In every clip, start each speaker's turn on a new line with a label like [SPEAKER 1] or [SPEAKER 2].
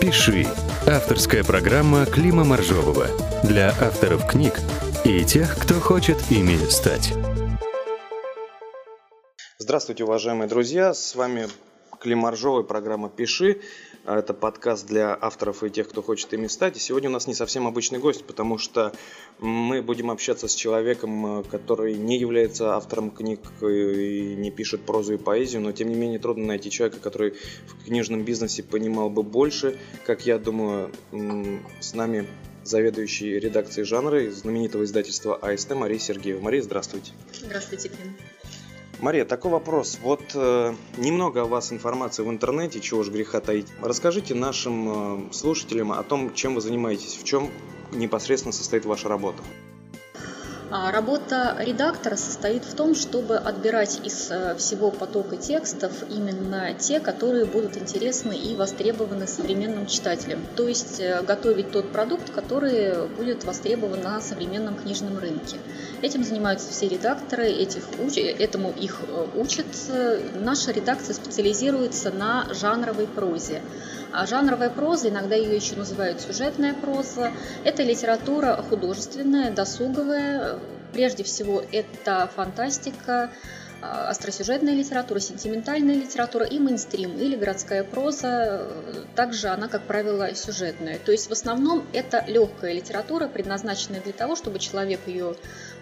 [SPEAKER 1] «Пиши» — авторская программа Клима Моржового для авторов книг и тех, кто хочет ими стать.
[SPEAKER 2] Здравствуйте, уважаемые друзья! С вами Клим Моржовый, программа «Пиши». Это подкаст для авторов и тех, кто хочет ими стать. И сегодня у нас не совсем обычный гость, потому что мы будем общаться с человеком, который не является автором книг и не пишет прозу и поэзию, но тем не менее трудно найти человека, который в книжном бизнесе понимал бы больше. Как я думаю, с нами заведующий редакцией жанра знаменитого издательства АСТ Мария Сергеева. Мария, здравствуйте.
[SPEAKER 3] Здравствуйте, Клим.
[SPEAKER 2] Мария, такой вопрос. Вот э, немного о вас информации в интернете, чего ж греха таить. Расскажите нашим э, слушателям о том, чем вы занимаетесь, в чем непосредственно состоит ваша работа.
[SPEAKER 3] А, работа редактора состоит в том, чтобы отбирать из э, всего потока текстов именно те, которые будут интересны и востребованы современным читателям. То есть э, готовить тот продукт, который будет востребован на современном книжном рынке. Этим занимаются все редакторы, этих, этому их э, учат. Наша редакция специализируется на жанровой прозе. А жанровая проза, иногда ее еще называют сюжетная проза, это литература художественная, досуговая. Прежде всего, это фантастика, а, остросюжетная литература, сентиментальная литература и мейнстрим или городская проза. Также она, как правило, сюжетная. То есть в основном это легкая литература, предназначенная для того, чтобы человек ее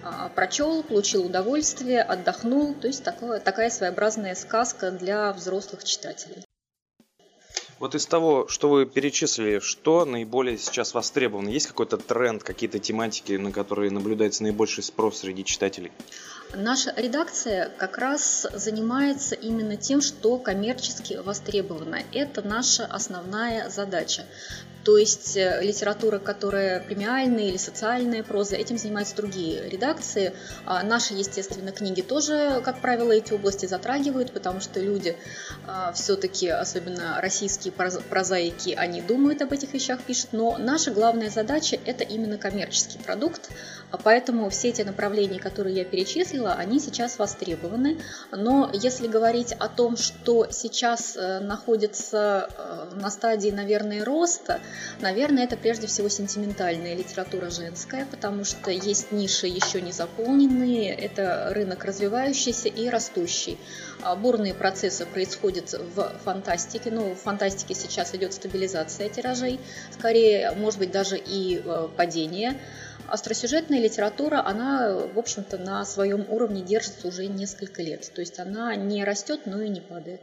[SPEAKER 3] а, прочел, получил удовольствие, отдохнул. То есть такое, такая своеобразная сказка для взрослых читателей.
[SPEAKER 2] Вот из того, что вы перечислили, что наиболее сейчас востребовано? Есть какой-то тренд, какие-то тематики, на которые наблюдается наибольший спрос среди читателей?
[SPEAKER 3] Наша редакция как раз занимается именно тем, что коммерчески востребовано. Это наша основная задача. То есть э, литература, которая премиальная или социальная проза, этим занимаются другие редакции. А наши, естественно, книги тоже, как правило, эти области затрагивают, потому что люди а, все-таки, особенно российские прозаики, они думают об этих вещах, пишут. Но наша главная задача – это именно коммерческий продукт, а поэтому все эти направления, которые я перечислила, они сейчас востребованы. Но если говорить о том, что сейчас э, находится э, на стадии, наверное, роста, Наверное, это прежде всего сентиментальная литература женская, потому что есть ниши еще не заполненные, это рынок развивающийся и растущий. А бурные процессы происходят в фантастике, ну, в фантастике сейчас идет стабилизация тиражей, скорее, может быть, даже и э, падение. Остросюжетная литература, она, в общем-то, на своем уровне держится уже несколько лет. То есть она не растет, но и не падает.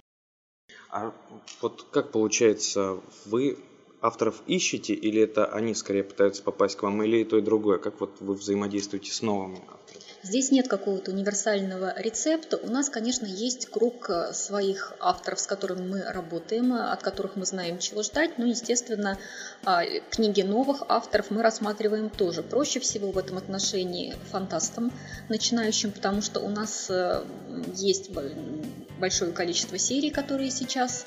[SPEAKER 2] А вот как получается, вы авторов ищете, или это они скорее пытаются попасть к вам, или и то, и другое? Как вот вы взаимодействуете с новыми авторами?
[SPEAKER 3] Здесь нет какого-то универсального рецепта. У нас, конечно, есть круг э, своих авторов, с которыми мы работаем, э, от которых мы знаем, чего ждать. Но, естественно, а, книги новых авторов мы рассматриваем тоже. Проще всего в этом отношении фантастам начинающим, потому что у нас э, есть большое количество серий, которые сейчас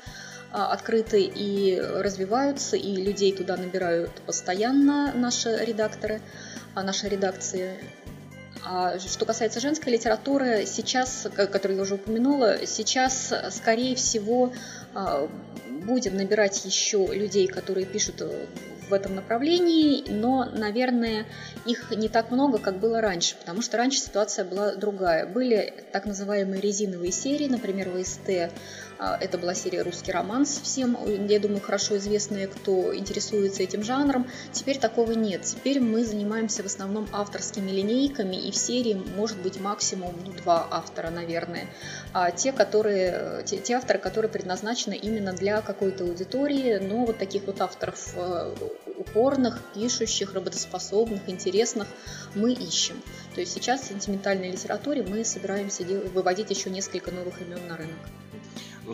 [SPEAKER 3] открыты и развиваются, и людей туда набирают постоянно наши редакторы, а, наши редакции. А что касается женской литературы, сейчас, которую я уже упомянула, сейчас, скорее всего, а, будем набирать еще людей, которые пишут в этом направлении, но, наверное, их не так много, как было раньше, потому что раньше ситуация была другая. Были так называемые резиновые серии, например, ВСТ, а, это была серия «Русский романс» всем, я думаю, хорошо известная, кто интересуется этим жанром. Теперь такого нет. Теперь мы занимаемся в основном авторскими линейками, и в серии может быть максимум ну, два автора, наверное. А те, которые, те, те авторы, которые предназначены именно для какой-то аудитории, но вот таких вот авторов э, упорных, пишущих, работоспособных, интересных мы ищем. То есть сейчас в сентиментальной литературе мы собираемся выводить еще несколько новых имен на рынок.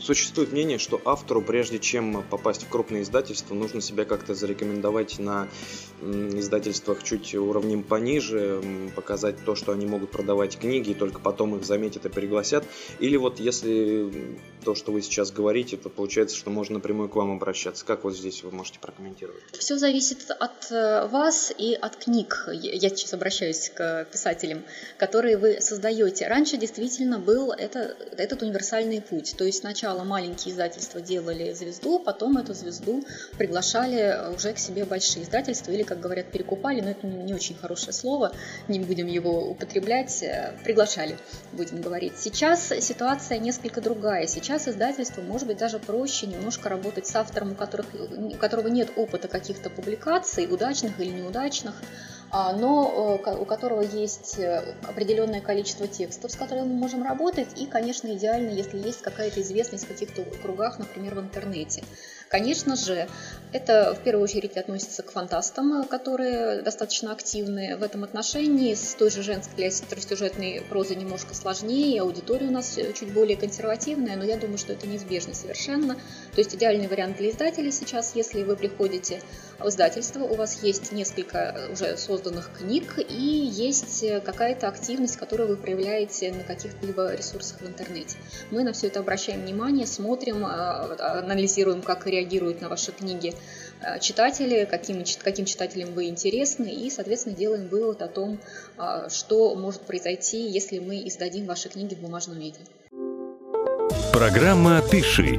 [SPEAKER 2] Существует мнение, что автору, прежде чем попасть в крупное издательство, нужно себя как-то зарекомендовать на издательствах чуть уровнем пониже, показать то, что они могут продавать книги, и только потом их заметят и пригласят. Или вот если то, что вы сейчас говорите, то получается, что можно напрямую к вам обращаться. Как вот здесь вы можете прокомментировать?
[SPEAKER 3] Все зависит от э, вас и от книг. Я сейчас обращаюсь к писателям, которые вы создаете. Раньше действительно был это, этот универсальный путь. То есть сначала маленькие издательства делали звезду, потом эту звезду приглашали уже к себе большие издательства или, как говорят, перекупали, но это не очень хорошее слово, не будем его употреблять, э, приглашали, будем говорить. Сейчас ситуация несколько другая. Сейчас издательству может быть даже проще немножко работать с автором, у, которых, у которого нет опыта каких-то публикаций, удачных или неудачных, а, но э, у которого есть э, определенное количество текстов, с которыми мы можем работать, и, конечно, идеально, если есть какая-то известность в каких-то кругах, например, в интернете. Конечно же, это в первую очередь относится к фантастам, которые достаточно активны в этом отношении. С той же женской для второсюжетной прозы немножко сложнее, аудитория у нас чуть более консервативная, но я думаю, что это неизбежно совершенно. То есть идеальный вариант для издателей сейчас, если вы приходите в издательство, у вас есть несколько уже созданных книг и есть какая-то активность, которую вы проявляете на каких-либо ресурсах в интернете. Мы на все это обращаем внимание, смотрим, а, анализируем, как реагируют на ваши книги э, читатели, каким, каким читателям вы интересны, и, соответственно, делаем вывод о том, э, что может произойти, если мы издадим ваши книги в бумажном виде.
[SPEAKER 1] Программа «Пиши»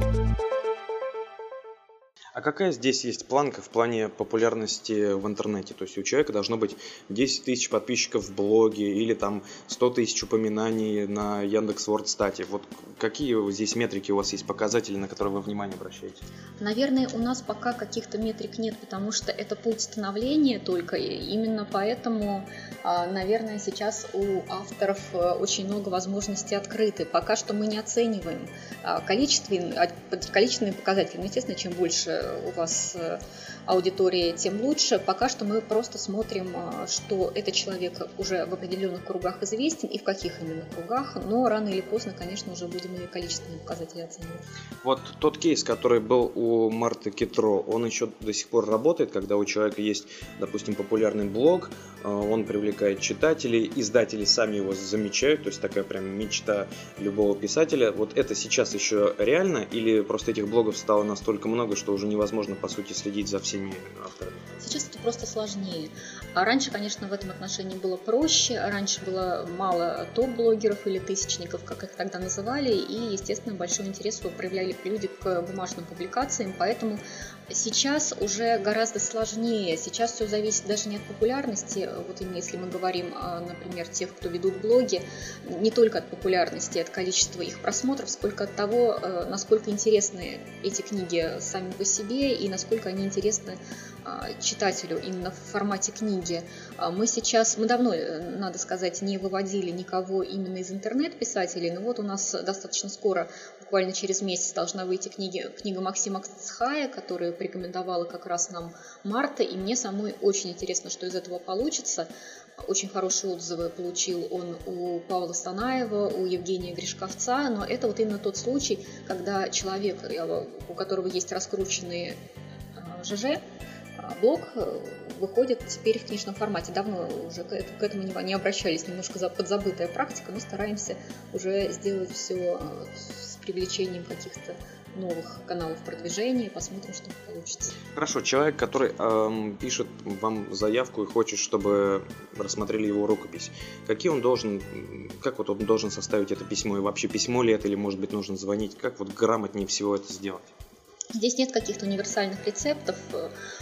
[SPEAKER 2] А какая здесь есть планка в плане популярности в интернете? То есть у человека должно быть 10 тысяч подписчиков в блоге или там 100 тысяч упоминаний на Яндекс.Вордстате. Вот какие здесь метрики у вас есть, показатели, на которые вы внимание обращаете?
[SPEAKER 3] Наверное, у нас пока каких-то метрик нет, потому что это путь становления только. И именно поэтому, а, наверное, сейчас у авторов э, очень много возможностей открыты. Пока что мы не оцениваем а, количественные, а, количественные показатели. Ну, естественно, чем больше у вас э, аудитории, тем лучше. Пока что мы просто смотрим, э, что этот человек уже в определенных кругах известен и в каких именно кругах, но рано или поздно, конечно, уже будем и количественные показатели оценивать.
[SPEAKER 2] Вот тот кейс, который был у Марты Китро, он еще до сих пор работает, когда у человека есть, допустим, популярный блог, э, он привлекает читателей, издатели сами его замечают, то есть такая прям мечта любого писателя. Вот это сейчас еще реально или просто этих блогов стало настолько много, что уже невозможно, по сути, следить за всеми авторами?
[SPEAKER 3] Сейчас это просто сложнее. А раньше, конечно, в этом отношении было проще. Раньше было мало топ-блогеров или тысячников, как их тогда называли, и, естественно, большой интерес проявляли люди к бумажным публикациям, поэтому Сейчас уже гораздо сложнее. Сейчас все зависит даже не от популярности. Вот именно если мы говорим, а, например, тех, кто ведут блоги, не только от популярности, от количества их просмотров, сколько от того, э, насколько интересны эти книги сами по себе и насколько они интересны а, читателю именно в формате книги. А, мы сейчас, мы давно, э, надо сказать, не выводили никого именно из интернет-писателей, но вот у нас достаточно скоро, буквально через месяц, должна выйти книги, книга Максима Цхая, которую порекомендовала как раз нам Марта, и мне самой очень интересно, что из этого получится. Очень хорошие отзывы получил он у Павла Станаева, у Евгения Гришковца, но это вот именно тот случай, когда человек, у которого есть раскрученные э, ЖЖ, а блог э, выходит теперь в книжном формате. Давно уже к этому не обращались, немножко подзабытая практика, но стараемся уже сделать все с привлечением каких-то новых каналов продвижения, посмотрим, что получится.
[SPEAKER 2] Хорошо, человек, который эм, пишет вам заявку и хочет, чтобы рассмотрели его рукопись, какие он должен, как вот он должен составить это письмо, и вообще письмо ли это, или может быть нужно звонить, как вот грамотнее всего это сделать?
[SPEAKER 3] Здесь нет каких-то универсальных рецептов,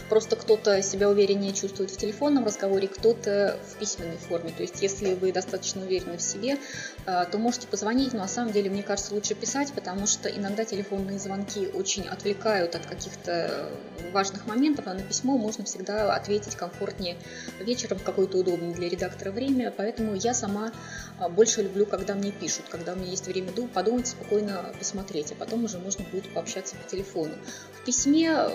[SPEAKER 3] просто кто-то себя увереннее чувствует в телефонном разговоре, кто-то в письменной форме. То есть если вы достаточно уверены в себе, э, то можете позвонить, но на самом деле, мне кажется, лучше писать, потому что иногда телефонные звонки очень отвлекают от каких-то важных моментов, а на письмо можно всегда ответить комфортнее вечером в какое-то удобное для редактора время, поэтому я сама э, больше люблю, когда мне пишут, когда у меня есть время подумать, спокойно посмотреть, а потом уже можно будет пообщаться по телефону. В письме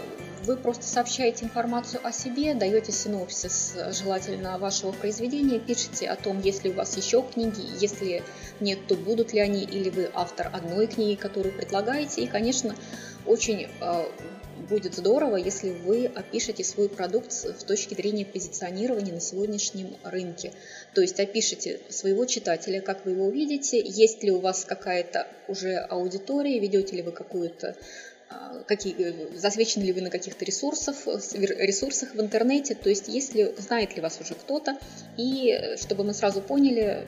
[SPEAKER 3] вы просто сообщаете информацию о себе, даете синопсис желательно вашего произведения, пишете о том, есть ли у вас еще книги, если нет, то будут ли они, или вы автор одной книги, которую предлагаете. И, конечно, очень э, будет здорово, если вы опишете свой продукт с точки зрения позиционирования на сегодняшнем рынке. То есть опишите своего читателя, как вы его увидите, есть ли у вас какая-то уже аудитория, ведете ли вы какую-то какие, э, засвечены ли вы на каких-то ресурсах, ресурсах в интернете, то есть если знает ли вас уже кто-то, и э, чтобы мы сразу поняли,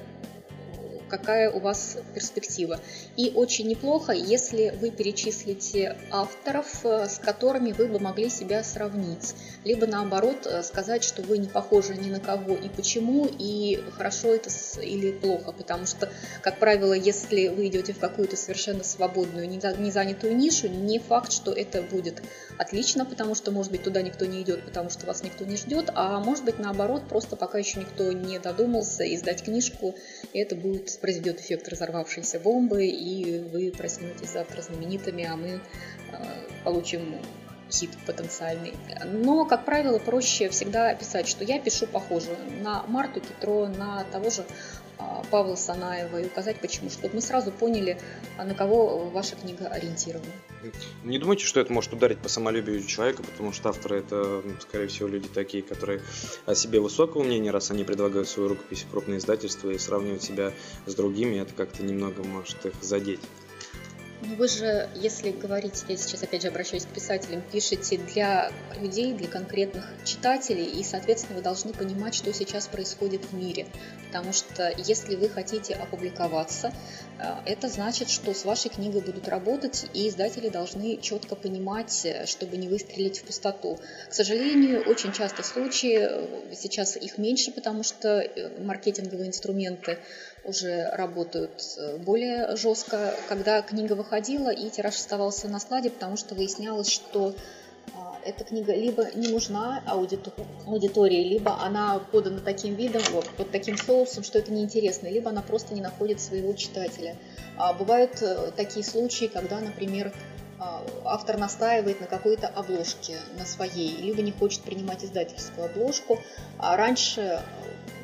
[SPEAKER 3] какая у вас перспектива. И очень неплохо, если вы перечислите авторов, э, с которыми вы бы могли себя сравнить. Либо наоборот э, сказать, что вы не похожи ни на кого и почему, и хорошо это или плохо. Потому что, как правило, если вы идете в какую-то совершенно свободную, незанятую нишу, не факт, что это будет отлично, потому что, может быть, туда никто не идет, потому что вас никто не ждет, а может быть, наоборот, просто пока еще никто не додумался издать книжку, и это будет, произведет эффект разорвавшейся бомбы, и вы проснетесь завтра знаменитыми, а мы э, получим хит потенциальный. Но, как правило, проще всегда писать, что я пишу похоже на Марту Китро, на того же Павла Санаева и указать почему, чтобы мы сразу поняли, а на кого ваша книга ориентирована.
[SPEAKER 2] Не думайте, что это может ударить по самолюбию человека, потому что авторы это, скорее всего, люди такие, которые о себе высокого мнения, раз они предлагают свою рукопись в крупные издательства и сравнивать себя с другими, это как-то немного может их задеть.
[SPEAKER 3] Ну вы же, если говорить, я сейчас опять же обращаюсь к писателям, пишете для людей, для конкретных читателей, и, соответственно, вы должны понимать, что сейчас происходит в мире. Потому что если вы хотите опубликоваться, э, это значит, что с вашей книгой будут работать, и издатели должны четко понимать, э, чтобы не выстрелить в пустоту. К сожалению, очень часто случаи, э, сейчас их меньше, потому что маркетинговые инструменты уже работают э, более жестко. Когда книга выходила и тираж оставался на складе, потому что выяснялось, что а, эта книга либо не нужна аудитории, либо она подана таким видом, вот, под таким соусом, что это неинтересно, либо она просто не находит своего читателя. А бывают э, такие случаи, когда, например, автор настаивает на какой-то обложке, на своей, либо не хочет принимать издательскую обложку. А раньше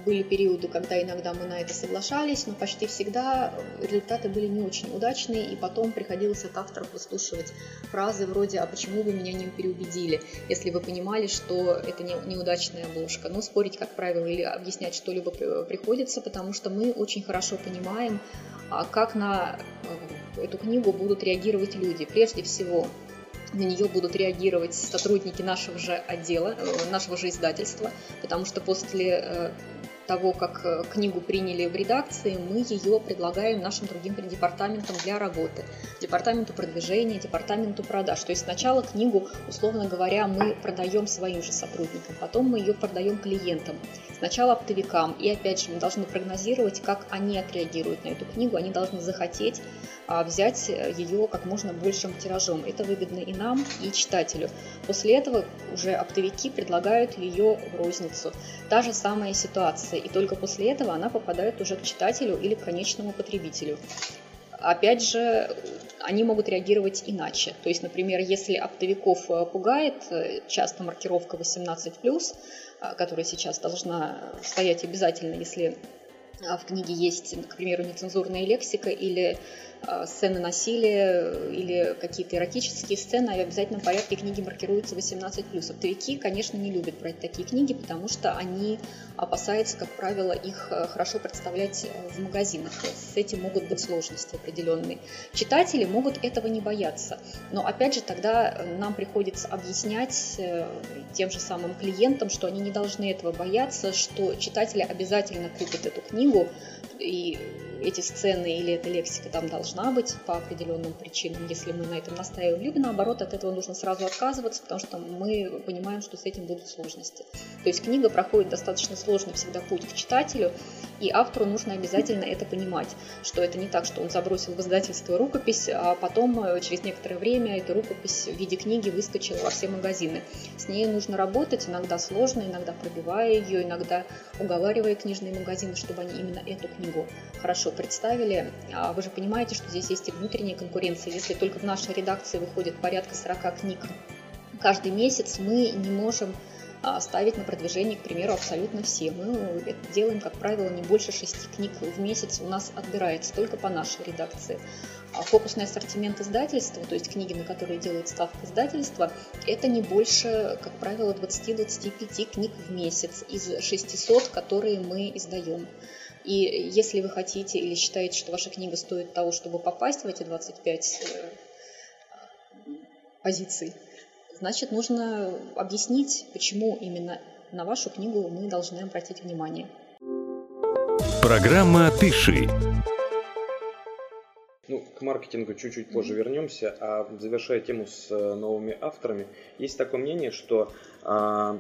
[SPEAKER 3] были периоды, когда иногда мы на это соглашались, но почти всегда результаты были не очень удачные, и потом приходилось от авторов выслушивать фразы вроде «А почему вы меня не переубедили?», если вы понимали, что это не, неудачная обложка. Но спорить, как правило, или объяснять что-либо приходится, потому что мы очень хорошо понимаем, а, как на э, эту книгу будут реагировать люди. Прежде всего, на нее будут реагировать сотрудники нашего же отдела, э, нашего же издательства, потому что после э, того, как э, книгу приняли в редакции, мы ее предлагаем нашим другим департаментам для работы. Департаменту продвижения, департаменту продаж. То есть сначала книгу, условно говоря, мы продаем своим же сотрудникам, потом мы ее продаем клиентам. Сначала оптовикам. И опять же, мы должны прогнозировать, как они отреагируют на эту книгу. Они должны захотеть взять э, ее как можно большим тиражом. Это выгодно и нам, и читателю. После этого уже оптовики предлагают ее в розницу. Та же самая ситуация, и только после этого она попадает уже к читателю или к конечному потребителю. Опять же, они могут реагировать иначе. То есть, например, если оптовиков э, пугает э, часто маркировка 18+, которая сейчас должна стоять обязательно, если в книге есть, к примеру, нецензурная лексика или Э, сцены насилия или какие-то эротические сцены, в обязательном порядке книги маркируются 18+. Оптовики, конечно, не любят брать такие книги, потому что они опасаются, как правило, их э, хорошо представлять э, в магазинах. С этим могут быть сложности определенные. Читатели могут этого не бояться. Но, опять же, тогда нам приходится объяснять тем же самым клиентам, что они не должны этого бояться, что читатели обязательно купят эту книгу, и эти сцены или эта лексика там должна быть по определенным причинам, если мы на этом настаиваем, либо наоборот от этого нужно сразу отказываться, потому что мы понимаем, что с этим будут сложности. То есть книга проходит достаточно сложный всегда путь к читателю, и автору нужно обязательно это понимать, что это не так, что он забросил в издательство рукопись, а потом э, через некоторое время эта рукопись в виде книги выскочила во все магазины. С ней нужно работать, иногда сложно, иногда пробивая ее, иногда уговаривая книжные магазины, чтобы они именно эту книгу хорошо представили. А вы же понимаете, что здесь есть и внутренняя конкуренция. Если только в нашей редакции выходит порядка 40 книг каждый месяц, мы не можем а, ставить на продвижение, к примеру, абсолютно все. Мы это делаем, как правило, не больше шести книг в месяц у нас отбирается, только по нашей редакции. А фокусный ассортимент издательства, то есть книги, на которые делает ставка издательства, это не больше, как правило, 20-25 книг в месяц из 600, которые мы издаем. И если вы хотите или считаете, что ваша книга стоит того, чтобы попасть в эти 25 э, позиций, значит, нужно объяснить, почему именно на вашу книгу мы должны обратить внимание.
[SPEAKER 1] Программа «Пиши»
[SPEAKER 2] Ну, к маркетингу чуть-чуть позже mm-hmm. вернемся, а завершая тему с э, новыми авторами, есть такое мнение, что э,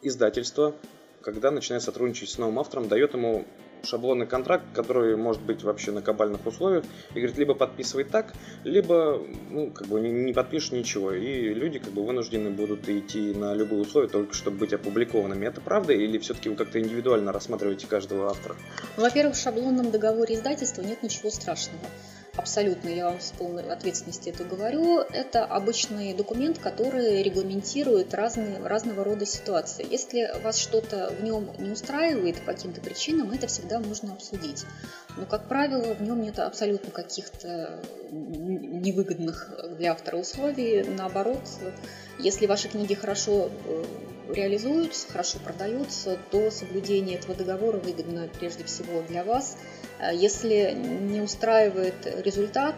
[SPEAKER 2] издательство, когда начинает сотрудничать с новым автором, дает ему шаблонный контракт, который может быть вообще на кабальных условиях, и говорит, либо подписывай так, либо ну, как бы не, подпишешь ничего. И люди как бы вынуждены будут идти на любые условия, только чтобы быть опубликованными. Это правда или все-таки вы как-то индивидуально рассматриваете каждого автора?
[SPEAKER 3] Ну, во-первых, в шаблонном договоре издательства нет ничего страшного абсолютно, я вам с полной ответственностью это говорю, это обычный документ, который регламентирует разные, разного рода ситуации. Если вас что-то в нем не устраивает по каким-то причинам, это всегда можно обсудить. Но, как правило, в нем нет абсолютно каких-то невыгодных для автора условий. Наоборот, если ваши книги хорошо э, реализуются, хорошо продаются, то соблюдение этого договора выгодно прежде всего для вас. А если не устраивает результат,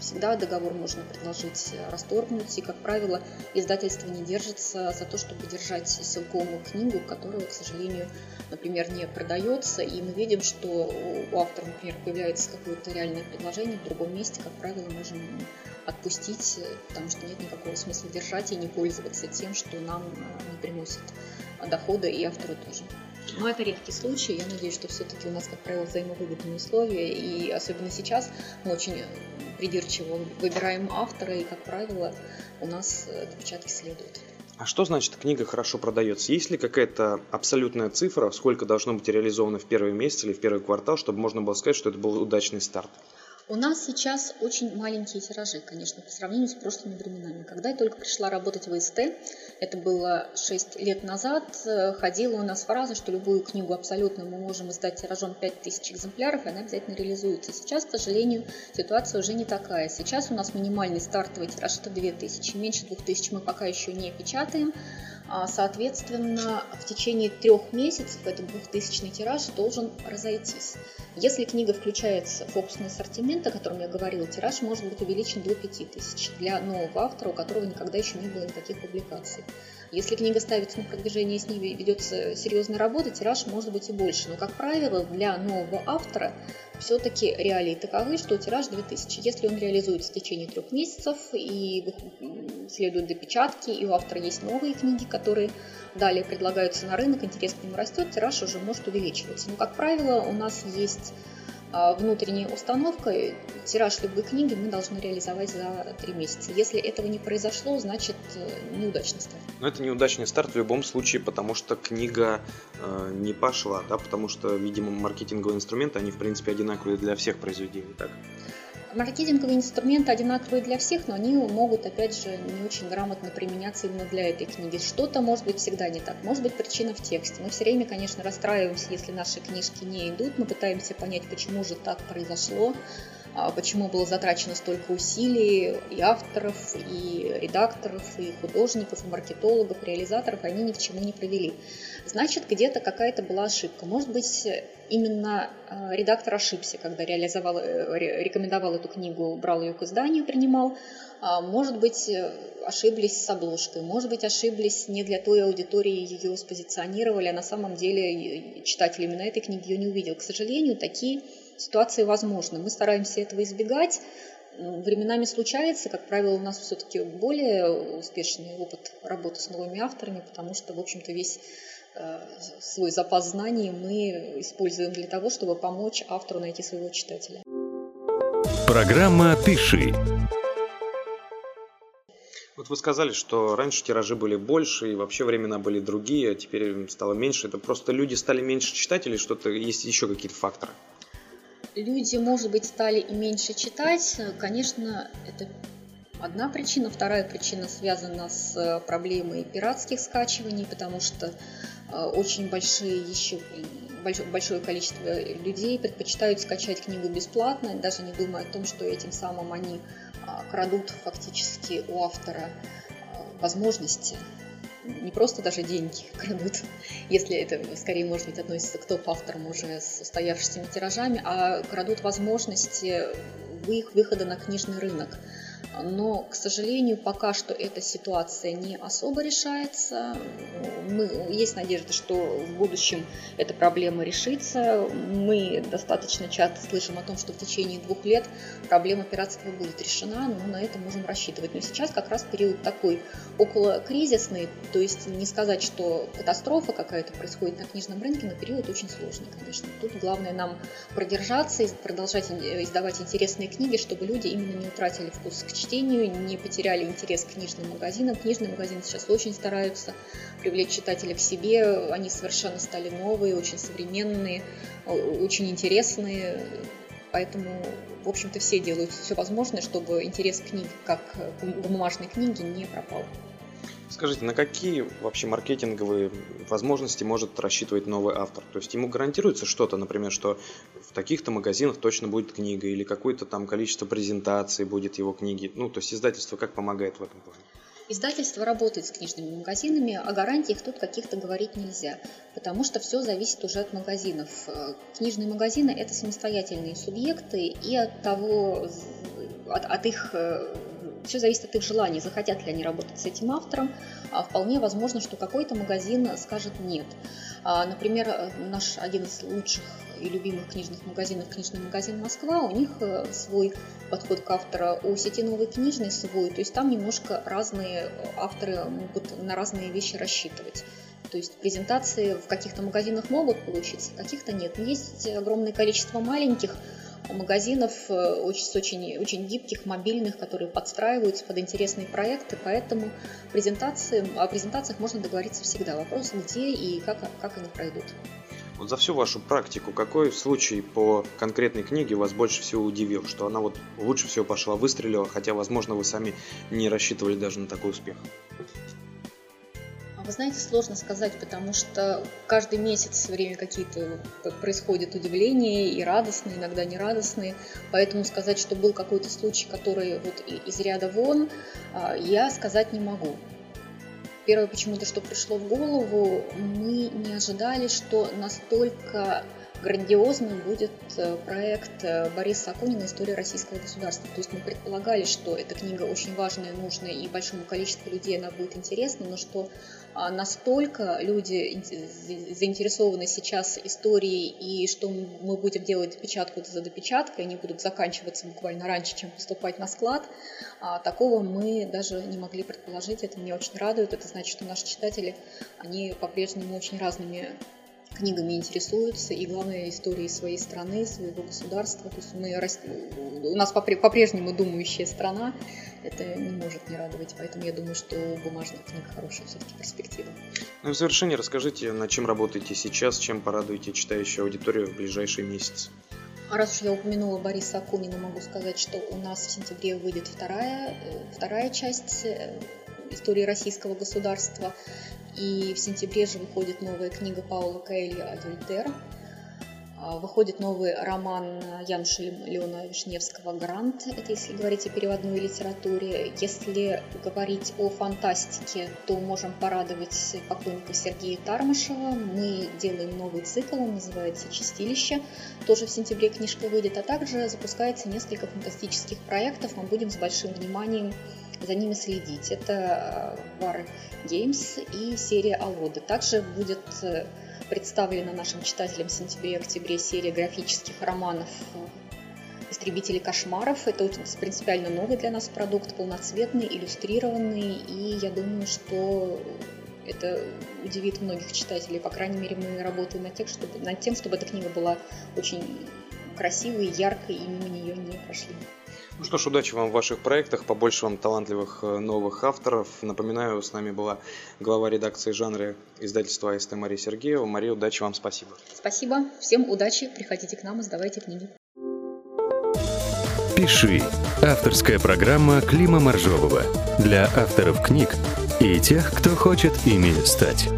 [SPEAKER 3] всегда договор можно предложить расторгнуть. И, как правило, издательство не держится за то, чтобы держать силковую книгу, которая, к сожалению, например, не продается. И мы видим, что у автора, например, появляется какое-то реальное предложение в другом месте, как правило, можем отпустить, потому что нет никакого смысла держать и не пользоваться тем, что нам не приносит дохода и автору тоже. Но это редкий случай. Я надеюсь, что все-таки у нас, как правило, взаимовыгодные условия. И особенно сейчас мы очень придирчиво выбираем автора, и, как правило, у нас отпечатки следуют.
[SPEAKER 2] А что значит книга хорошо продается? Есть ли какая-то абсолютная цифра, сколько должно быть реализовано в первый месяц или в первый квартал, чтобы можно было сказать, что это был удачный старт?
[SPEAKER 3] У нас сейчас очень маленькие тиражи, конечно, по сравнению с прошлыми временами. Когда я только пришла работать в ИСТ, это было 6 лет назад, э, ходила у нас фраза, что любую книгу абсолютно мы можем издать тиражом 5000 экземпляров, и она обязательно реализуется. Сейчас, к сожалению, ситуация уже не такая. Сейчас у нас минимальный стартовый тираж это 2000. Меньше 2000 мы пока еще не печатаем. А, соответственно, в течение трех месяцев этот двухтысячный тираж должен разойтись. Если книга включается в фокусный ассортимент, о котором я говорила, тираж может быть увеличен до 5000 для нового автора, у которого никогда еще не было никаких публикаций. Если книга ставится на продвижение, с ней ведется серьезная работа, тираж может быть и больше. Но, как правило, для нового автора все-таки реалии таковы, что тираж 2000. Если он реализуется в течение трех месяцев и следует до печатки, и у автора есть новые книги, которые далее предлагаются на рынок, интерес к ним растет, тираж уже может увеличиваться. Но, как правило, у нас есть а, внутренняя установка, тираж любой книги мы должны реализовать за три месяца. Если этого не произошло, значит э, неудачный старт.
[SPEAKER 2] Но это неудачный старт в любом случае, потому что книга э, не пошла, да, потому что, видимо, маркетинговые инструменты, они в принципе одинаковые для всех произведений, так?
[SPEAKER 3] Маркетинговые инструменты одинаковые для всех, но они могут, опять же, не очень грамотно применяться именно для этой книги. Что-то может быть всегда не так. Может быть причина в тексте. Мы все время, конечно, расстраиваемся, если наши книжки не идут. Мы пытаемся понять, почему же так произошло. А почему было затрачено столько усилий и авторов, и редакторов, и художников, и маркетологов, и реализаторов, они ни к чему не привели. Значит, где-то какая-то была ошибка. Может быть, именно а, редактор ошибся, когда реализовал, э, рекомендовал эту книгу, брал ее к изданию, принимал. А, может быть, ошиблись с обложкой, может быть, ошиблись не для той аудитории ее спозиционировали, а на самом деле читатель именно этой книги ее не увидел. К сожалению, такие ситуации возможны. Мы стараемся этого избегать. Временами случается, как правило, у нас все-таки более успешный опыт работы с новыми авторами, потому что, в общем-то, весь э, свой запас знаний мы используем для того, чтобы помочь автору найти своего читателя.
[SPEAKER 1] Программа «Пиши».
[SPEAKER 2] Вот вы сказали, что раньше тиражи были больше, и вообще времена были другие, а теперь стало меньше. Это просто люди стали меньше читать или что-то, есть еще какие-то факторы?
[SPEAKER 3] Люди, может быть, стали и меньше читать. Конечно, это одна причина. Вторая причина связана с проблемой пиратских скачиваний, потому что э, очень большие еще большое количество людей предпочитают скачать книгу бесплатно, даже не думая о том, что этим самым они а, крадут фактически у автора э, возможности не просто даже деньги крадут, если это скорее, может быть, относится к топ-авторам уже с устоявшимися тиражами, а крадут возможности их выхода на книжный рынок. Но, к сожалению, пока что эта ситуация не особо решается. Мы, есть надежда, что в будущем эта проблема решится. Мы достаточно часто слышим о том, что в течение двух лет проблема пиратства будет решена, но на это можем рассчитывать. Но сейчас как раз период такой около кризисный, то есть не сказать, что катастрофа какая-то происходит на книжном рынке, но период очень сложный, конечно. Тут главное нам продержаться и продолжать издавать интересные книги, чтобы люди именно не утратили вкус к чтению не потеряли интерес к книжным магазинам. Книжные магазины сейчас очень стараются привлечь читателя к себе. Они совершенно стали новые, очень современные, очень интересные. Поэтому, в общем-то, все делают все возможное, чтобы интерес к книге, как к бумажной книге, не пропал.
[SPEAKER 2] Скажите, на какие вообще маркетинговые возможности может рассчитывать новый автор? То есть ему гарантируется что-то, например, что в таких-то магазинах точно будет книга или какое-то там количество презентаций будет его книги. Ну, то есть издательство как помогает в этом плане?
[SPEAKER 3] Издательство работает с книжными магазинами, о гарантиях тут каких-то говорить нельзя, потому что все зависит уже от магазинов. Книжные магазины – это самостоятельные субъекты, и от того, от, от их э, все зависит от их желаний, захотят ли они работать с этим автором. А вполне возможно, что какой-то магазин скажет нет. А, например, наш один из лучших и любимых книжных магазинов, книжный магазин Москва, у них э, свой подход к автору, у сети новой книжной свой, то есть там немножко разные авторы могут на разные вещи рассчитывать. То есть презентации в каких-то магазинах могут получиться, в каких-то нет. Есть огромное количество маленьких магазинов э, с очень, очень гибких, мобильных, которые подстраиваются под интересные проекты, поэтому презентации, о презентациях можно договориться всегда. Вопрос, где и как, как они пройдут.
[SPEAKER 2] Вот за всю вашу практику, какой случай по конкретной книге вас больше всего удивил, что она вот лучше всего пошла, выстрелила, хотя, возможно, вы сами не рассчитывали даже на такой успех?
[SPEAKER 3] Вы знаете, сложно сказать, потому что каждый месяц все время какие-то происходят удивления и радостные, иногда нерадостные. Поэтому сказать, что был какой-то случай, который вот из ряда вон, а, я сказать не могу. Первое почему-то, что пришло в голову, мы не ожидали, что настолько грандиозным будет э, проект э, Бориса Акунина «История российского государства». То есть мы предполагали, что эта книга очень важная, нужная и большому количеству людей она будет интересна, но что а, настолько люди заинтересованы сейчас историей и что мы будем делать допечатку за допечаткой, они будут заканчиваться буквально раньше, чем поступать на склад, а, такого мы даже не могли предположить. Это меня очень радует. Это значит, что наши читатели, они по-прежнему очень разными книгами интересуются, и главное историей своей страны, своего государства. То есть мы, у нас по-прежнему думающая страна, это не может не радовать, поэтому я думаю, что бумажная книга хорошая все-таки перспектива.
[SPEAKER 2] Ну и в завершение расскажите, над чем работаете сейчас, чем порадуете читающую аудиторию в ближайшие месяцы.
[SPEAKER 3] А раз уж я упомянула Бориса Акунина, могу сказать, что у нас в сентябре выйдет вторая, э, вторая часть э, истории российского государства. И в сентябре же выходит новая книга Паула Коэльо «Адюльтер». А, выходит новый роман Януша Леона Вишневского «Грант». Это если говорить о переводной литературе. Если говорить о фантастике, то можем порадовать поклонника Сергея Тармашева. Мы делаем новый цикл, он называется «Чистилище». Тоже в сентябре книжка выйдет, а также запускается несколько фантастических проектов. Мы будем с большим вниманием за ними следить. Это War Games и серия Алоды. Также будет э, представлена нашим читателям в сентябре-октябре серия графических романов э, «Истребители кошмаров». Это принципиально новый для нас продукт, полноцветный, иллюстрированный, и я думаю, что это удивит многих читателей. По крайней мере, мы работаем над тем, чтобы, над тем, чтобы эта книга была очень красивой, яркой, и мимо нее не прошли.
[SPEAKER 2] Ну что ж, удачи вам в ваших проектах, побольше вам талантливых э, новых авторов. Напоминаю, с нами была глава редакции жанра издательства АСТ Мария Сергеева. Мария, удачи вам, спасибо.
[SPEAKER 3] Спасибо, всем удачи, приходите к нам и сдавайте книги.
[SPEAKER 1] «Пиши» – авторская программа Клима Моржового для авторов книг и тех, кто хочет ими стать.